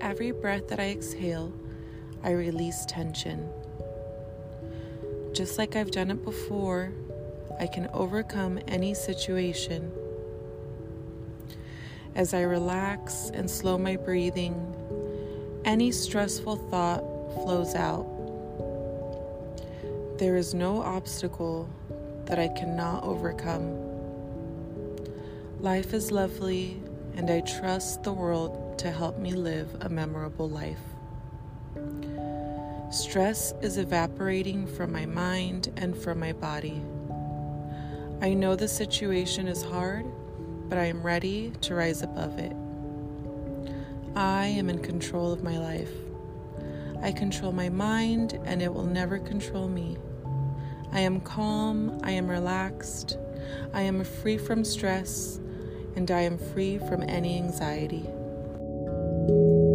every breath that I exhale, I release tension. Just like I've done it before, I can overcome any situation. As I relax and slow my breathing, any stressful thought flows out. There is no obstacle that I cannot overcome. Life is lovely, and I trust the world to help me live a memorable life. Stress is evaporating from my mind and from my body. I know the situation is hard, but I am ready to rise above it. I am in control of my life. I control my mind, and it will never control me. I am calm, I am relaxed, I am free from stress, and I am free from any anxiety thank you